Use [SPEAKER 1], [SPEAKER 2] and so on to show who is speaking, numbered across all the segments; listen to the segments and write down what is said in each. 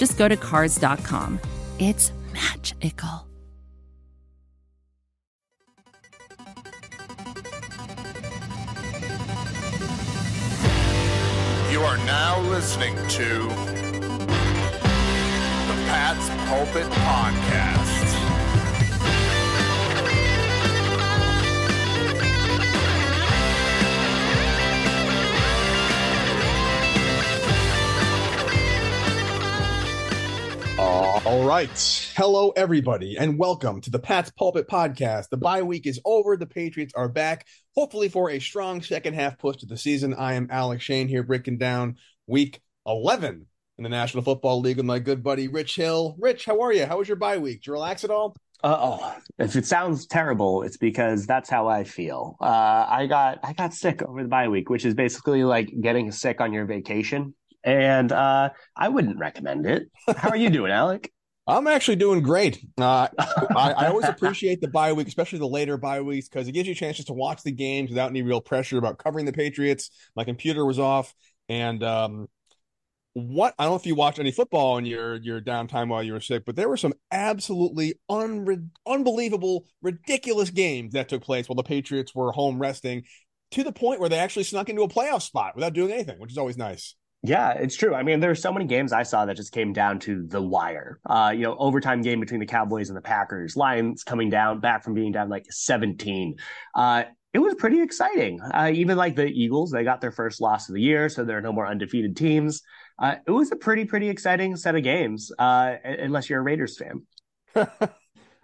[SPEAKER 1] just go to Cars.com. It's magical.
[SPEAKER 2] You are now listening to the Pat's Pulpit Podcast.
[SPEAKER 3] All right. Hello, everybody, and welcome to the Pat's Pulpit Podcast. The bye week is over. The Patriots are back, hopefully for a strong second half push to the season. I am Alec Shane here breaking down week 11 in the National Football League with my good buddy Rich Hill. Rich, how are you? How was your bye week? Did you relax at all?
[SPEAKER 4] Uh, oh, if it sounds terrible, it's because that's how I feel. Uh, I got I got sick over the bye week, which is basically like getting sick on your vacation, and uh, I wouldn't recommend it. How are you doing, Alec?
[SPEAKER 3] I'm actually doing great. Uh, I, I, always appreciate the bye week, especially the later bye weeks, because it gives you a chance just to watch the games without any real pressure about covering the Patriots. My computer was off, and um, what I don't know if you watched any football in your your downtime while you were sick, but there were some absolutely unre- unbelievable, ridiculous games that took place while the Patriots were home resting, to the point where they actually snuck into a playoff spot without doing anything, which is always nice.
[SPEAKER 4] Yeah, it's true. I mean, there were so many games I saw that just came down to the wire. Uh, you know, overtime game between the Cowboys and the Packers, Lions coming down back from being down like 17. Uh, it was pretty exciting. Uh, even like the Eagles, they got their first loss of the year, so there are no more undefeated teams. Uh, it was a pretty, pretty exciting set of games, uh, unless you're a Raiders fan.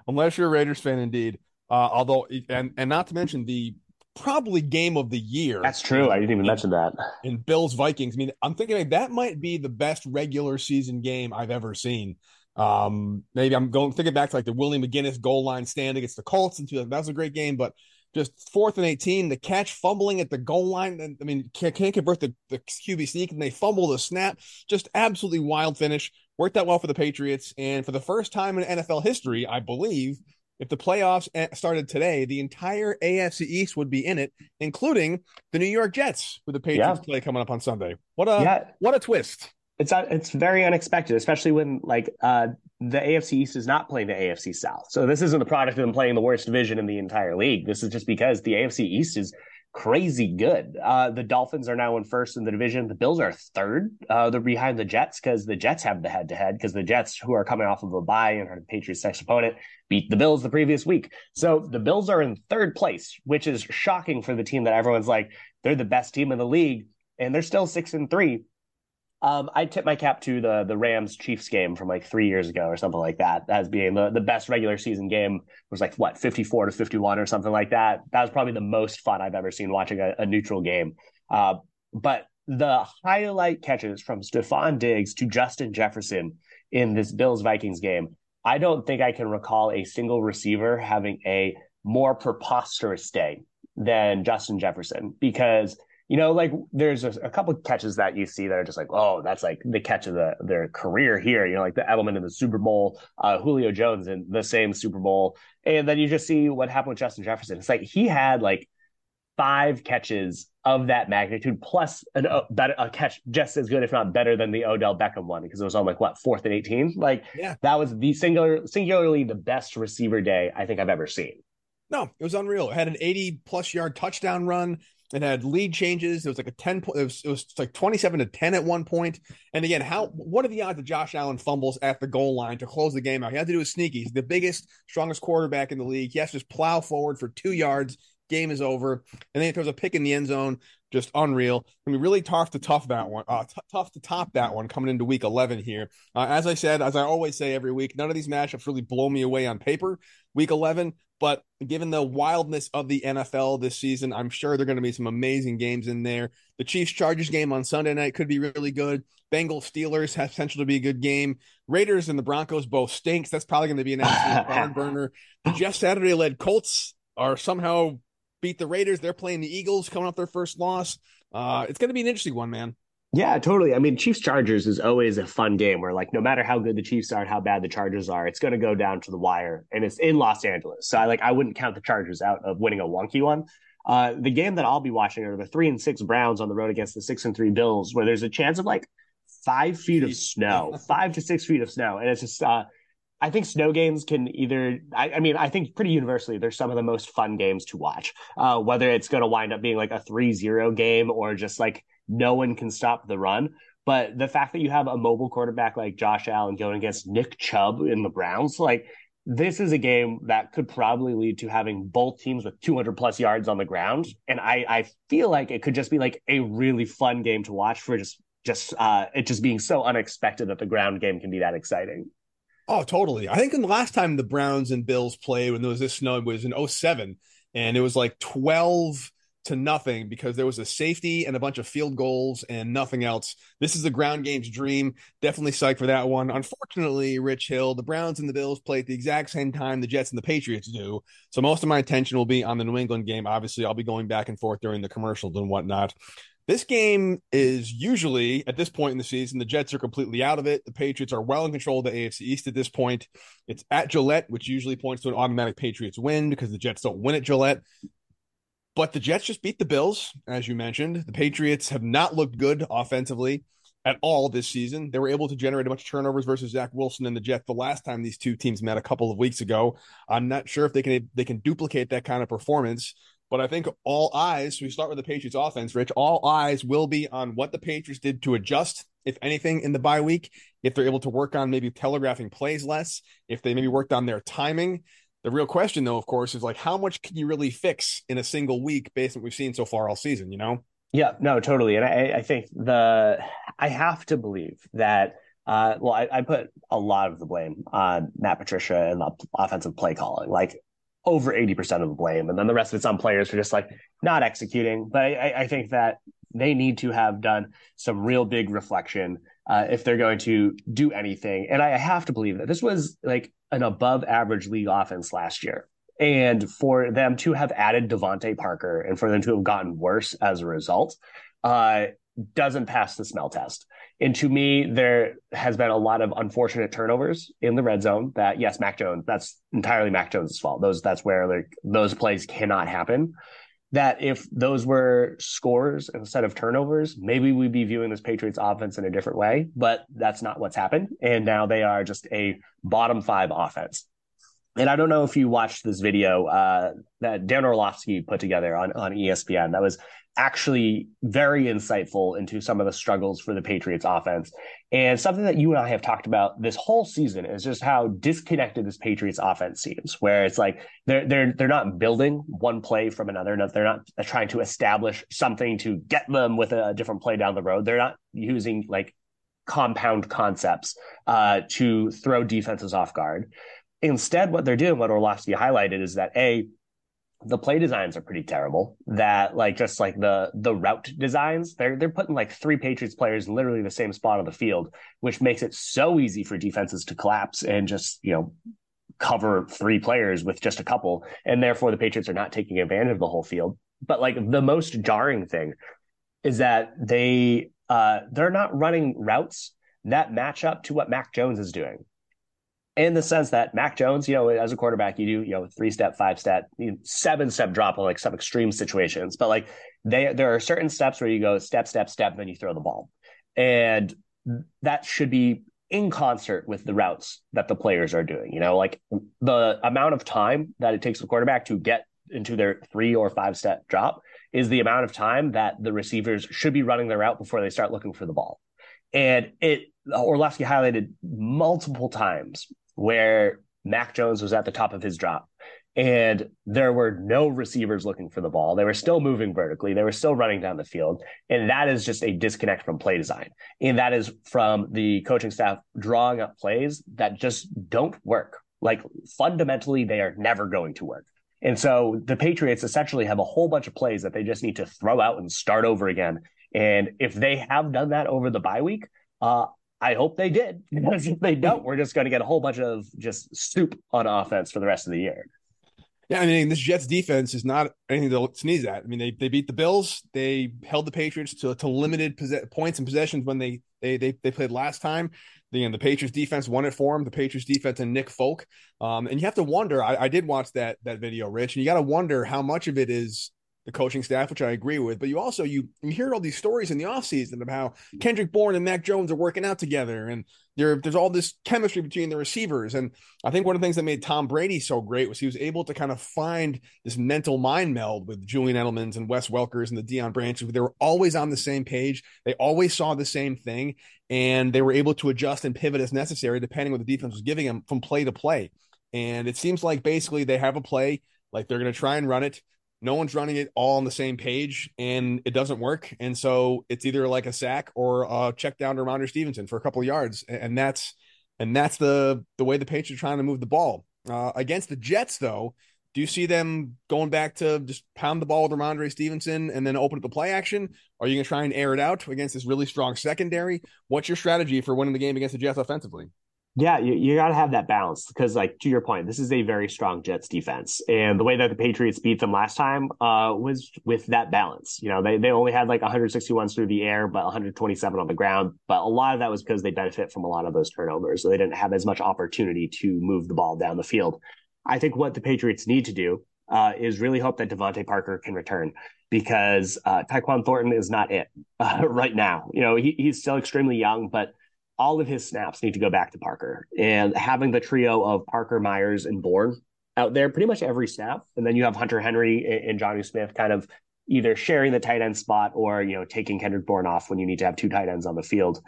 [SPEAKER 3] unless you're a Raiders fan, indeed. Uh, although, and and not to mention the probably game of the year.
[SPEAKER 4] That's true. I didn't even mention that.
[SPEAKER 3] In Bills Vikings. I mean, I'm thinking like, that might be the best regular season game I've ever seen. Um, maybe I'm going thinking back to like the Willie McGinest goal line stand against the Colts and that was a great game, but just fourth and 18, the catch fumbling at the goal line. I mean, can't, can't convert the, the QB sneak and they fumble the snap. Just absolutely wild finish. Worked out well for the Patriots. And for the first time in NFL history, I believe, if the playoffs started today, the entire AFC East would be in it, including the New York Jets with the Patriots yeah. play coming up on Sunday. What a yeah. what a twist!
[SPEAKER 4] It's uh, it's very unexpected, especially when like uh, the AFC East is not playing the AFC South. So this isn't the product of them playing the worst division in the entire league. This is just because the AFC East is crazy good. Uh, the Dolphins are now in first in the division. The Bills are third. Uh, they're behind the Jets because the Jets have the head to head because the Jets, who are coming off of a bye and are the Patriots' next opponent, beat the Bills the previous week. So the Bills are in third place, which is shocking for the team that everyone's like, they're the best team in the league. And they're still six and three. Um, I tip my cap to the the Rams Chiefs game from like three years ago or something like that as being the, the best regular season game. It was like what fifty four to fifty one or something like that. That was probably the most fun I've ever seen watching a, a neutral game. Uh, but the highlight catches from Stefon Diggs to Justin Jefferson in this Bills Vikings game, I don't think I can recall a single receiver having a more preposterous day than Justin Jefferson because you know, like there's a, a couple catches that you see that are just like, oh, that's like the catch of the their career here. You know, like the Edelman in the Super Bowl, uh, Julio Jones in the same Super Bowl, and then you just see what happened with Justin Jefferson. It's like he had like five catches of that magnitude plus an, a, better, a catch just as good, if not better, than the Odell Beckham one because it was on like what fourth and eighteen. Like yeah. that was the singular, singularly the best receiver day I think I've ever seen.
[SPEAKER 3] No, it was unreal. It had an 80 plus yard touchdown run. It had lead changes. It was like a 10 point, it was, it was like 27 to 10 at one point. And again, how what are the odds that Josh Allen fumbles at the goal line to close the game out? He had to do a sneaky. He's the biggest, strongest quarterback in the league. He has to just plow forward for two yards, game is over. And then he throws a pick in the end zone, just unreal. I mean, really tough to tough that one, uh, t- tough to top that one coming into week 11 here. Uh, as I said, as I always say every week, none of these matchups really blow me away on paper. Week 11, but given the wildness of the NFL this season, I'm sure there are going to be some amazing games in there. The Chiefs Chargers game on Sunday night could be really good. Bengals Steelers has potential to be a good game. Raiders and the Broncos both stinks. That's probably going to be an absolute barn burner. The Jeff Saturday led Colts are somehow beat the Raiders. They're playing the Eagles coming off their first loss. Uh, it's going to be an interesting one, man.
[SPEAKER 4] Yeah, totally. I mean, Chiefs Chargers is always a fun game where, like, no matter how good the Chiefs are and how bad the Chargers are, it's going to go down to the wire, and it's in Los Angeles. So, I like, I wouldn't count the Chargers out of winning a wonky one. Uh, the game that I'll be watching are the three and six Browns on the road against the six and three Bills, where there's a chance of like five feet of snow, five to six feet of snow, and it's just. Uh, I think snow games can either. I, I, mean, I think pretty universally, they're some of the most fun games to watch. Uh, whether it's going to wind up being like a 3-0 game or just like no one can stop the run. But the fact that you have a mobile quarterback like Josh Allen going against Nick Chubb in the Browns, like this is a game that could probably lead to having both teams with 200 plus yards on the ground. And I, I feel like it could just be like a really fun game to watch for just, just, uh, it just being so unexpected that the ground game can be that exciting.
[SPEAKER 3] Oh, totally. I think in the last time the Browns and Bills played when there was this snow was in 07 and it was like 12 to nothing because there was a safety and a bunch of field goals and nothing else. This is the ground game's dream. Definitely psyched for that one. Unfortunately, Rich Hill, the Browns and the Bills play at the exact same time the Jets and the Patriots do. So most of my attention will be on the New England game. Obviously, I'll be going back and forth during the commercials and whatnot. This game is usually at this point in the season, the Jets are completely out of it. The Patriots are well in control of the AFC East at this point. It's at Gillette, which usually points to an automatic Patriots win because the Jets don't win at Gillette. But the Jets just beat the Bills, as you mentioned. The Patriots have not looked good offensively at all this season. They were able to generate a bunch of turnovers versus Zach Wilson and the Jets the last time these two teams met a couple of weeks ago. I'm not sure if they can they can duplicate that kind of performance. But I think all eyes, we start with the Patriots offense, Rich, all eyes will be on what the Patriots did to adjust, if anything, in the bye week. If they're able to work on maybe telegraphing plays less, if they maybe worked on their timing. The real question, though, of course, is like how much can you really fix in a single week based on what we've seen so far all season, you know?
[SPEAKER 4] Yeah, no, totally. And I, I think the I have to believe that uh, well, I, I, put a lot of the blame on Matt Patricia and the offensive play calling, like over 80% of the blame. And then the rest of it's on players for just like not executing. But I, I think that they need to have done some real big reflection uh, if they're going to do anything. And I have to believe that this was like an above average league offense last year. And for them to have added DeVante Parker and for them to have gotten worse as a result, uh, doesn't pass the smell test. And to me, there has been a lot of unfortunate turnovers in the red zone that yes, Mac Jones, that's entirely Mac Jones' fault. Those that's where like those plays cannot happen that if those were scores instead of turnovers, maybe we'd be viewing this Patriots offense in a different way, but that's not what's happened. And now they are just a bottom five offense. And I don't know if you watched this video uh, that Dan Orlovsky put together on, on ESPN. That was actually very insightful into some of the struggles for the Patriots offense. And something that you and I have talked about this whole season is just how disconnected this Patriots offense seems, where it's like they're they're they're not building one play from another. They're not trying to establish something to get them with a different play down the road. They're not using like compound concepts uh, to throw defenses off guard. Instead, what they're doing, what Orlovsky highlighted, is that a the play designs are pretty terrible. That like just like the the route designs, they're they're putting like three Patriots players literally the same spot on the field, which makes it so easy for defenses to collapse and just you know cover three players with just a couple, and therefore the Patriots are not taking advantage of the whole field. But like the most jarring thing is that they uh they're not running routes that match up to what Mac Jones is doing in the sense that Mac Jones, you know, as a quarterback, you do, you know, three step, five step, you know, seven step drop on like some extreme situations. But like they, there are certain steps where you go step, step, step, then you throw the ball. And that should be in concert with the routes that the players are doing. You know, like the amount of time that it takes the quarterback to get into their three or five step drop is the amount of time that the receivers should be running their route before they start looking for the ball. And it Orlovsky highlighted multiple times where Mac Jones was at the top of his drop and there were no receivers looking for the ball. They were still moving vertically. They were still running down the field. And that is just a disconnect from play design. And that is from the coaching staff drawing up plays that just don't work. Like fundamentally, they are never going to work. And so the Patriots essentially have a whole bunch of plays that they just need to throw out and start over again. And if they have done that over the bye week, uh, I hope they did. Because if they don't, we're just going to get a whole bunch of just soup on offense for the rest of the year.
[SPEAKER 3] Yeah, I mean, this Jets defense is not anything to sneeze at. I mean, they they beat the Bills. They held the Patriots to, to limited points and possessions when they they they, they played last time. The, the Patriots defense won it for them. The Patriots defense and Nick Folk. Um, and you have to wonder. I, I did watch that that video, Rich, and you got to wonder how much of it is the coaching staff, which I agree with. But you also you you hear all these stories in the offseason of how Kendrick Bourne and Mac Jones are working out together, and there there's all this chemistry between the receivers. And I think one of the things that made Tom Brady so great was he was able to kind of find this mental mind meld with Julian Edelman's and Wes Welkers and the Deion Branches. They were always on the same page. They always saw the same thing, and they were able to adjust and pivot as necessary depending what the defense was giving them from play to play. And it seems like basically they have a play, like they're going to try and run it no one's running it all on the same page and it doesn't work. And so it's either like a sack or a check down to Rhamondre Stevenson for a couple yards. And that's and that's the the way the Patriots are trying to move the ball. Uh, against the Jets, though, do you see them going back to just pound the ball with Rhamondre Stevenson and then open up the play action? Are you going to try and air it out against this really strong secondary? What's your strategy for winning the game against the Jets offensively?
[SPEAKER 4] Yeah, you, you got to have that balance because, like, to your point, this is a very strong Jets defense. And the way that the Patriots beat them last time uh, was with that balance. You know, they, they only had like 161 through the air, but 127 on the ground. But a lot of that was because they benefit from a lot of those turnovers. So they didn't have as much opportunity to move the ball down the field. I think what the Patriots need to do uh, is really hope that DeVante Parker can return because uh, Tyquan Thornton is not it uh, right now. You know, he, he's still extremely young, but – all of his snaps need to go back to Parker. And having the trio of Parker, Meyers, and Bourne out there pretty much every snap. And then you have Hunter Henry and Jonnu Smith kind of either sharing the tight end spot or, you know, taking Kendrick Bourne off when you need to have two tight ends on the field.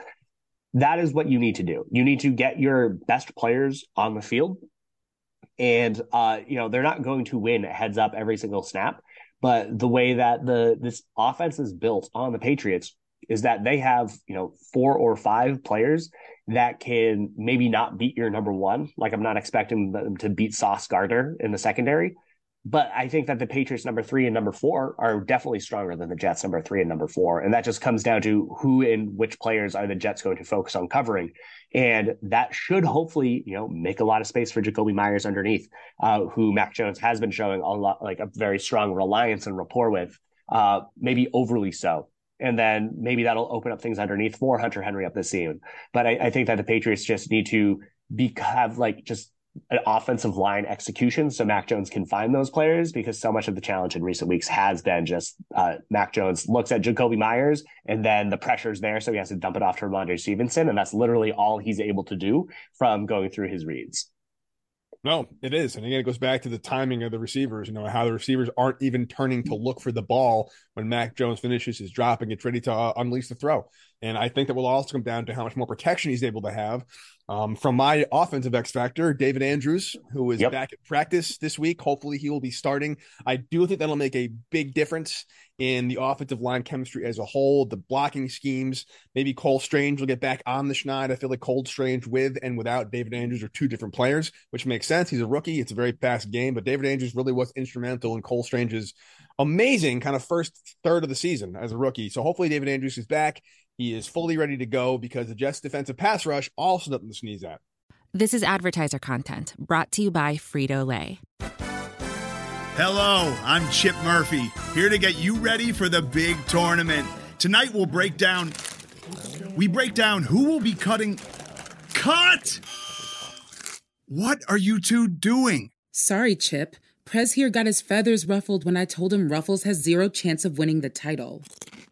[SPEAKER 4] That is what you need to do. You need to get your best players on the field. And uh, you know, they're not going to win heads up every single snap. But the way that the this offense is built on the Patriots is that they have, you know, four or five players that can maybe not beat your number one. Like I'm not expecting them to beat Sauce Gardner in the secondary, but I think that the Patriots number three and number four are definitely stronger than the Jets number three and number four. And that just comes down to who and which players are the Jets going to focus on covering. And that should hopefully, you know, make a lot of space for Jakobi Meyers underneath, uh, who Mac Jones has been showing a lot like a very strong reliance and rapport with, uh, maybe overly so and then maybe that'll open up things underneath for Hunter Henry up the seam. But I, I think that the Patriots just need to be have like just an offensive line execution so Mac Jones can find those players because so much of the challenge in recent weeks has been just uh, Mac Jones looks at Jakobi Meyers and then the pressure's there so he has to dump it off to Rhamondre Stevenson and that's literally all he's able to do from going through his reads.
[SPEAKER 3] No, it is. And again, it goes back to the timing of the receivers, you know, how the receivers aren't even turning to look for the ball when Mac Jones finishes his drop and gets ready to uh, unleash the throw. And I think that will also come down to how much more protection he's able to have. Um, from my offensive X factor, David Andrews, who is yep. back at practice this week. Hopefully, he will be starting. I do think that'll make a big difference in the offensive line chemistry as a whole, the blocking schemes. Maybe Cole Strange will get back on the schneid. I feel like Cole Strange with and without David Andrews are two different players, which makes sense. He's a rookie. It's a very fast game, but David Andrews really was instrumental in Cole Strange's amazing kind of first third of the season as a rookie. So hopefully David Andrews is back. He is fully ready to go because the Jets defensive pass rush also nothing to sneeze at.
[SPEAKER 1] This is advertiser content brought to you by Frito Lay.
[SPEAKER 5] Hello, I'm Chip Murphy, here to get you ready for the big tournament. Tonight we'll break down we break down who will be cutting cut. What are you two doing?
[SPEAKER 6] Sorry, Chip. Prez here got his feathers ruffled when I told him Ruffles has zero chance of winning the title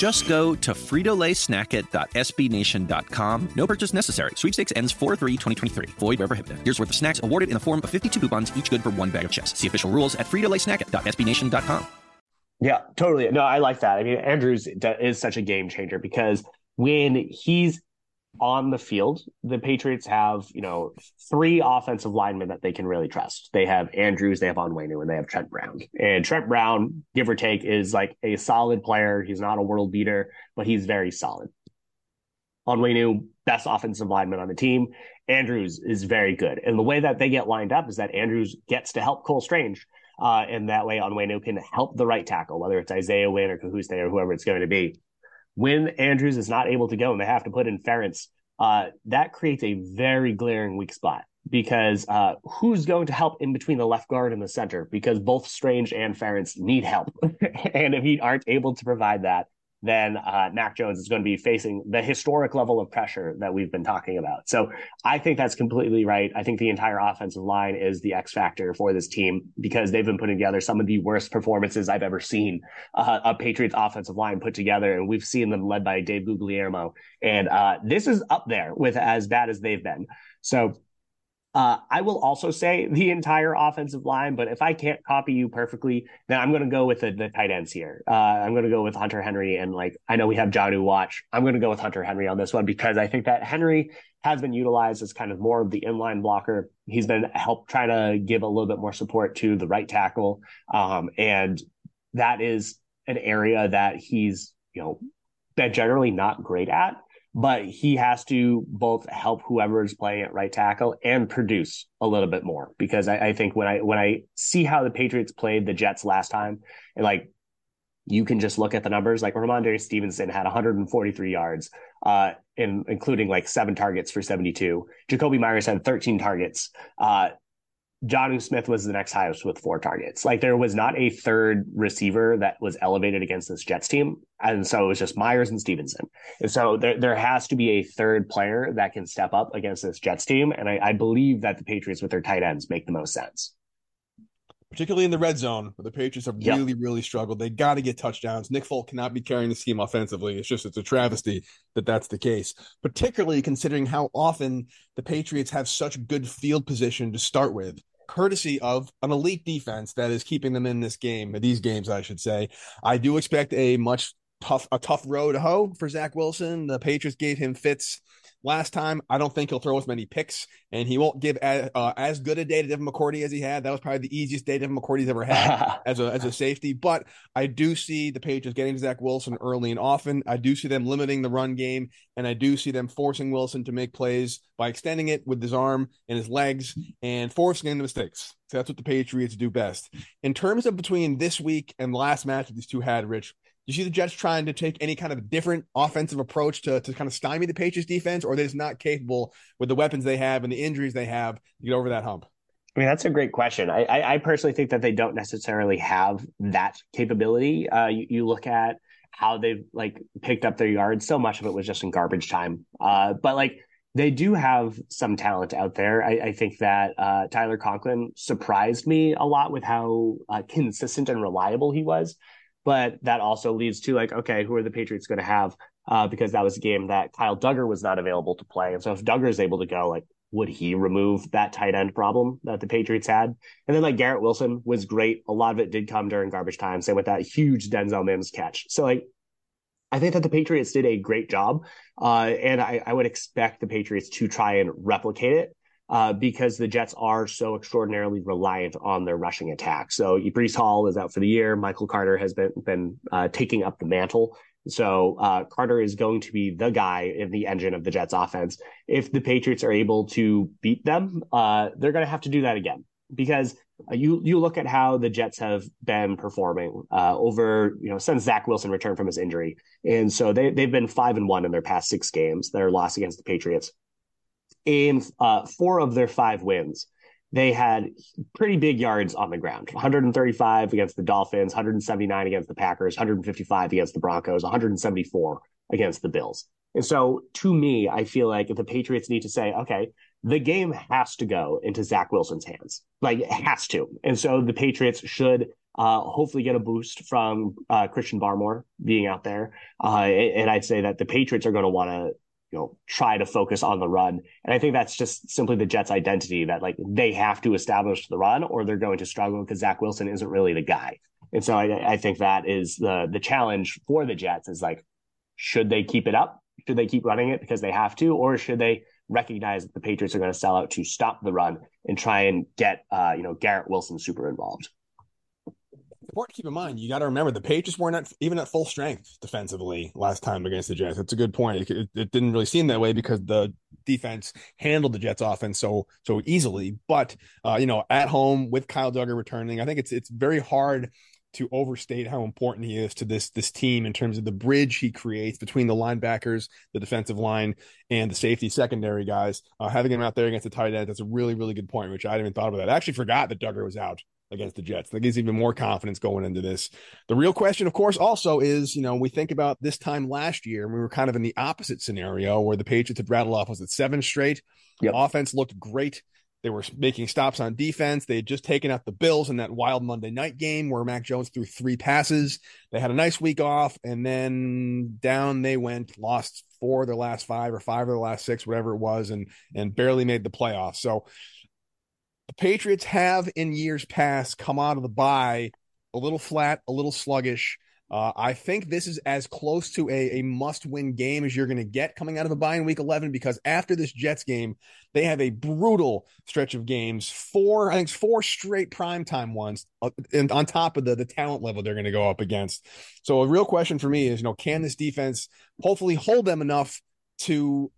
[SPEAKER 7] Just go to fritolaysnacket.sbnation.com. No purchase necessary. Sweepstakes ends 4-3-2023. Void where prohibited. Here's worth of snacks awarded in the form of 52 coupons, each good for one bag of chips. See official rules at fritolaysnacket.sbnation.com.
[SPEAKER 4] Yeah, totally. No, I like that. I mean, Andrews is such a game changer because when he's on the field, the Patriots have, you know, three offensive linemen that they can really trust. They have Andrews, they have Onwenu, and they have Trent Brown. And Trent Brown, give or take, is like a solid player. He's not a world beater, but he's very solid. Onwenu, best offensive lineman on the team. Andrews is very good. And the way that they get lined up is that Andrews gets to help Cole Strange. Uh, and that way Onwenu can help the right tackle, whether it's Isaiah Wynn or Cajuste or whoever it's going to be when Andrews is not able to go and they have to put in Ferentz, uh, that creates a very glaring weak spot because uh, who's going to help in between the left guard and the center? Because both Strange and Ferentz need help. and if he aren't able to provide that, then uh, Mac Jones is going to be facing the historic level of pressure that we've been talking about. So I think that's completely right. I think the entire offensive line is the X factor for this team because they've been putting together some of the worst performances I've ever seen uh, a Patriots offensive line put together, and we've seen them led by Dave Guglielmo, and uh, this is up there with as bad as they've been. So uh, I will also say the entire offensive line, but if I can't copy you perfectly, then I'm going to go with the, the tight ends here. Uh, I'm going to go with Hunter Henry. And like, I know we have Jonnu Watch. I'm going to go with Hunter Henry on this one because I think that Henry has been utilized as kind of more of the inline blocker. He's been help trying to give a little bit more support to the right tackle. Um, and that is an area that he's, you know, been generally not great at but he has to both help whoever is playing at right tackle and produce a little bit more. Because I, I, think when I when I see how the Patriots played the Jets last time and like you can just look at the numbers like Rhamondre Stevenson had 143 yards uh in, including like seven targets for 72 Jakobi Meyers had 13 targets uh Jonnu Smith was the next highest with four targets. Like there was not a third receiver that was elevated against this Jets team. And so it was just Meyers and Stevenson. And so there, there has to be a third player that can step up against this Jets team. And I, I believe that the Patriots with their tight ends make the most sense.
[SPEAKER 3] Particularly in the red zone, where the Patriots have yep. really, really struggled. They got to get touchdowns. Nick Folk cannot be carrying the team offensively. It's just, it's a travesty that that's the case, particularly considering how often the Patriots have such good field position to start with courtesy of an elite defense that is keeping them in this game, these games, I should say. I do expect a much tough, a tough road to hoe for Zach Wilson. The Patriots gave him fits last time. I don't think he'll throw as many picks, and he won't give as, uh, as good a day to Devin McCourty as he had. That was probably the easiest day Devin McCourty's ever had as a as a safety. But I do see the Patriots getting to Zach Wilson early and often. I do see them limiting the run game, and I do see them forcing Wilson to make plays by extending it with his arm and his legs and forcing in the mistakes. So that's what the Patriots do best. In terms of between this week and the last match that these two had, Rich, you see the Jets trying to take any kind of different offensive approach to, to kind of stymie the Patriots defense, or they're just not capable with the weapons they have and the injuries they have to get over that hump?
[SPEAKER 4] I mean, that's a great question. I, I, I personally think that they don't necessarily have that capability. Uh, you, you, look at how they've like picked up their yards. So much of it was just in garbage time. Uh, but like they do have some talent out there. I, I think that uh, Tyler Conklin surprised me a lot with how uh, consistent and reliable he was. But that also leads to like, okay, who are the Patriots going to have? Uh, because that was a game that Kyle Dugger was not available to play. And so if Dugger is able to go, like, would he remove that tight end problem that the Patriots had? And then like Garrett Wilson was great. A lot of it did come during garbage time. Same with that huge Denzel Mims catch. So like, I think that the Patriots did a great job. Uh, and I, I would expect the Patriots to try and replicate it uh, because the Jets are so extraordinarily reliant on their rushing attack. So Breece Hall is out for the year. Michael Carter has been been uh, taking up the mantle. So uh, Carter is going to be the guy in the engine of the Jets offense. If the Patriots are able to beat them, uh, they're going to have to do that again because uh, you you look at how the Jets have been performing uh, over you know since Zach Wilson returned from his injury, and so they they've been five and one in their past six games that are lost against the Patriots in uh, four of their five wins, they had pretty big yards on the ground 135 against the Dolphins, 179 against the Packers, 155 against the Broncos, 174 against the Bills. And so to me, I feel like the Patriots need to say, okay, the game has to go into Zach Wilson's hands. Like it has to. And so the Patriots should uh, hopefully get a boost from uh, Christian Barmore being out there. Uh, and I'd say that the Patriots are going to want to, you know, try to focus on the run. And I think that's just simply the Jets' identity that like they have to establish the run or they're going to struggle because Zach Wilson isn't really the guy. And so I, I think that is the the challenge for the Jets is like, should they keep it up? Should they keep running it because they have to, or should they recognize that the Patriots are going to sell out to stop the run and try and get uh, you know Garrett Wilson super involved?
[SPEAKER 3] Important to keep in mind. You got to remember the Patriots weren't at, even at full strength defensively last time against the Jets. That's a good point. It, it, didn't really seem that way because the defense handled the Jets offense so so easily. But uh, you know, at home with Kyle Dugger returning, I think it's it's very hard to overstate how important he is to this this team in terms of the bridge he creates between the linebackers, the defensive line, and the safety secondary guys. Uh, having him out there against the tight end, that's a really really good point, which I hadn't even thought about that. I actually forgot that Dugger was out against the Jets. That gives even more confidence going into this. The real question, of course, also is, you know, we think about this time last year, and we were kind of in the opposite scenario where the Patriots had rattled off, was it seven straight? Yep. Offense looked great. They were making stops on defense. They had just taken out the Bills in that wild Monday night game where Mac Jones threw three passes. They had a nice week off, and then down they went, lost four of their last five or five of their last six, whatever it was, and and barely made the playoffs. So the Patriots have in years past come out of the bye a little flat, a little sluggish. Uh, I think this is as close to a, a must win game as you're going to get coming out of a bye in week 11 because after this Jets game, they have a brutal stretch of games. Four, I think, it's four straight primetime ones, uh, and on top of the, the talent level they're going to go up against. So, a real question for me is, you know, can this defense hopefully hold them enough to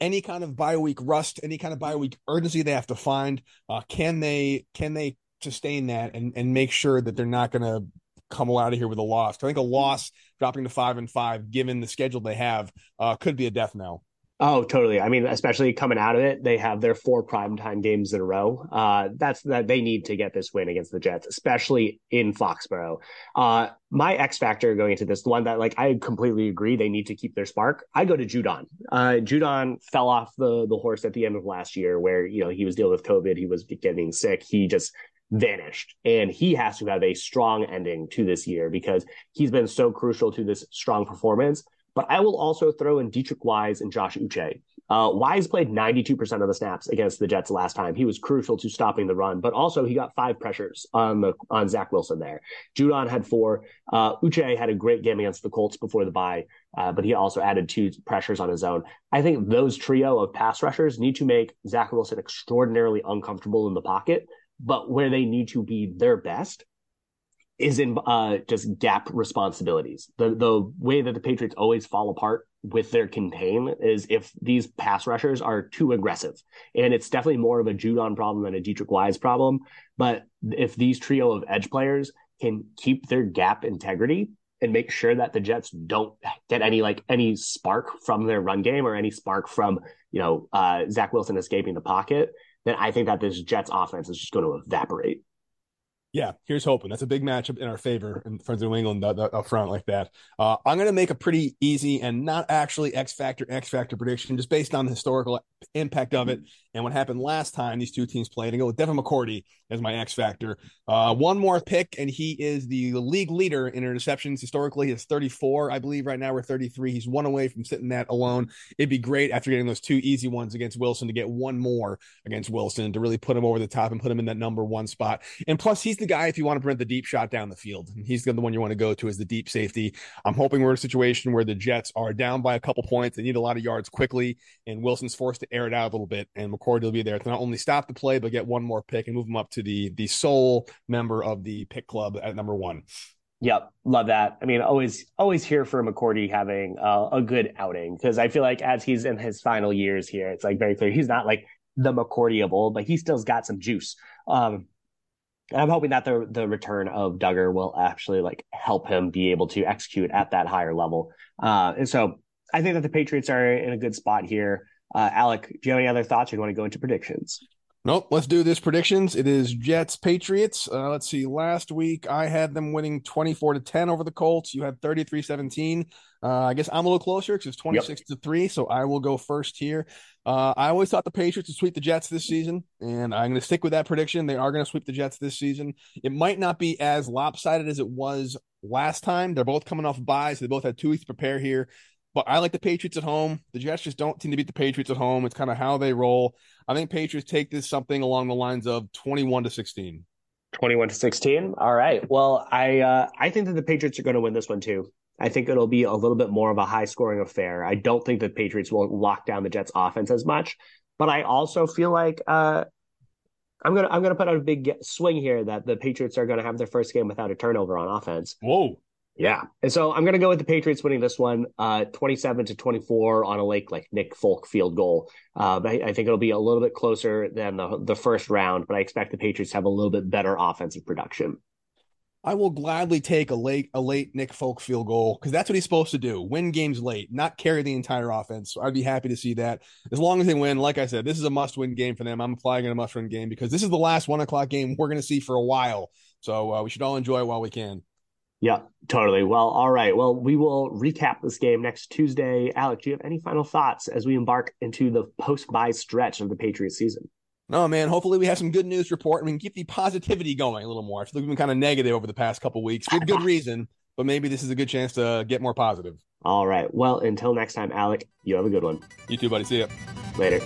[SPEAKER 3] any kind of bye week rust, any kind of bye week urgency they have to find. Uh, can they can they sustain that and and make sure that they're not going to come out of here with a loss? I think a loss dropping to five and five, given the schedule they have, uh, could be a death knell.
[SPEAKER 4] Oh, totally. I mean, especially coming out of it, they have their four primetime games in a row. Uh, that's that they need to get this win against the Jets, especially in Foxborough. Uh, my X factor going into this, the one that like I completely agree they need to keep their spark. I go to Judon. Uh, Judon fell off the the horse at the end of last year, where you know he was dealing with COVID, he was getting sick, he just vanished, and he has to have a strong ending to this year because he's been so crucial to this strong performance but I will also throw in Deatrich Wise and Josh Uche. Uh, Wise played 92% of the snaps against the Jets last time. He was crucial to stopping the run, but also he got five pressures on the on Zach Wilson there. Judon had four. Uh, Uche had a great game against the Colts before the bye, uh, but he also added two pressures on his own. I think those trio of pass rushers need to make Zach Wilson extraordinarily uncomfortable in the pocket, but where they need to be their best is in uh, just gap responsibilities. The the way that the Patriots always fall apart with their contain is if these pass rushers are too aggressive. And it's definitely more of a Judon problem than a Deatrich Wise problem. But if these trio of edge players can keep their gap integrity and make sure that the Jets don't get any like any spark from their run game or any spark from, you know, uh, Zach Wilson escaping the pocket, then I think that this Jets offense is just going to evaporate.
[SPEAKER 3] Yeah, here's hoping. That's a big matchup in our favor in of New England up front like that. Uh, I'm going to make a pretty easy and not actually X factor X factor prediction, just based on the historical impact of it and what happened last time these two teams played. And go with Devin McCourty as my X factor. Uh, one more pick, and he is the league leader in interceptions. Historically, he's 34, I believe. Right now, we're 33. He's one away from sitting that alone. It'd be great after getting those two easy ones against Wilson to get one more against Wilson to really put him over the top and put him in that number one spot. And plus, he's the guy if you want to prevent the deep shot down the field. He's the one you want to go to as the deep safety. I'm hoping we're in a situation where the Jets are down by a couple points. They need a lot of yards quickly, and Wilson's forced to air it out a little bit. And McCourty will be there to not only stop the play, but get one more pick and move him up to the the sole member of the pick club at number one.
[SPEAKER 4] Yep, love that. I mean, always always here for McCourty having uh, a good outing because I feel like as he's in his final years here, it's like very clear he's not like the McCourty of old, but he still's got some juice. Um, I'm hoping that the the return of Dugger will actually like help him be able to execute at that higher level. Uh, and so I think that the Patriots are in a good spot here. Uh, Alec, do you have any other thoughts? Or do you want to go into predictions?
[SPEAKER 3] Nope. Let's do this predictions. It is Jets Patriots. Uh, let's see. Last week I had them winning 24 to 10 over the Colts. You had 33 17. Uh, I guess I'm a little closer because it's 26 yep. to 3. So I will go first here. Uh, I always thought the Patriots would sweep the Jets this season, and I'm going to stick with that prediction. They are going to sweep the Jets this season. It might not be as lopsided as it was last time. They're both coming off byes. So they both had two weeks to prepare here. But I like the Patriots at home. The Jets just don't seem to beat the Patriots at home. It's kind of how they roll. I think Patriots take this something along the lines of 21 to 16.
[SPEAKER 4] 21 to 16. All right. Well, I uh, I think that the Patriots are going to win this one too. I think it'll be a little bit more of a high scoring affair. I don't think the Patriots will lock down the Jets offense as much, but I also feel like uh, I'm gonna I'm gonna put out a big swing here that the Patriots are gonna have their first game without a turnover on offense.
[SPEAKER 3] Whoa.
[SPEAKER 4] Yeah. And so I'm going to go with the Patriots winning this one, uh, 27 to 24 on a lake like Nick Folk field goal. Uh, I, I, think it'll be a little bit closer than the, the first round, but I expect the Patriots have a little bit better offensive production.
[SPEAKER 3] I will gladly take a late a late Nick Folk field goal because that's what he's supposed to do: win games late, not carry the entire offense. So I'd be happy to see that as long as they win. Like I said, this is a must-win game for them. I'm flagging a must-win game because this is the last one o'clock game we're going to see for a while. So uh, we should all enjoy it while we can.
[SPEAKER 4] Yeah, totally. Well, all right. Well, we will recap this game next Tuesday. Alec, do you have any final thoughts as we embark into the post bye stretch of the Patriots season?
[SPEAKER 3] No, man. Hopefully, we have some good news report and we can keep the positivity going a little more. I feel like we've been kind of negative over the past couple weeks with good reason, but maybe this is a good chance to get more positive.
[SPEAKER 4] All right. Well, until next time, Alec, you have a good one.
[SPEAKER 3] You too, buddy. See ya.
[SPEAKER 4] Later.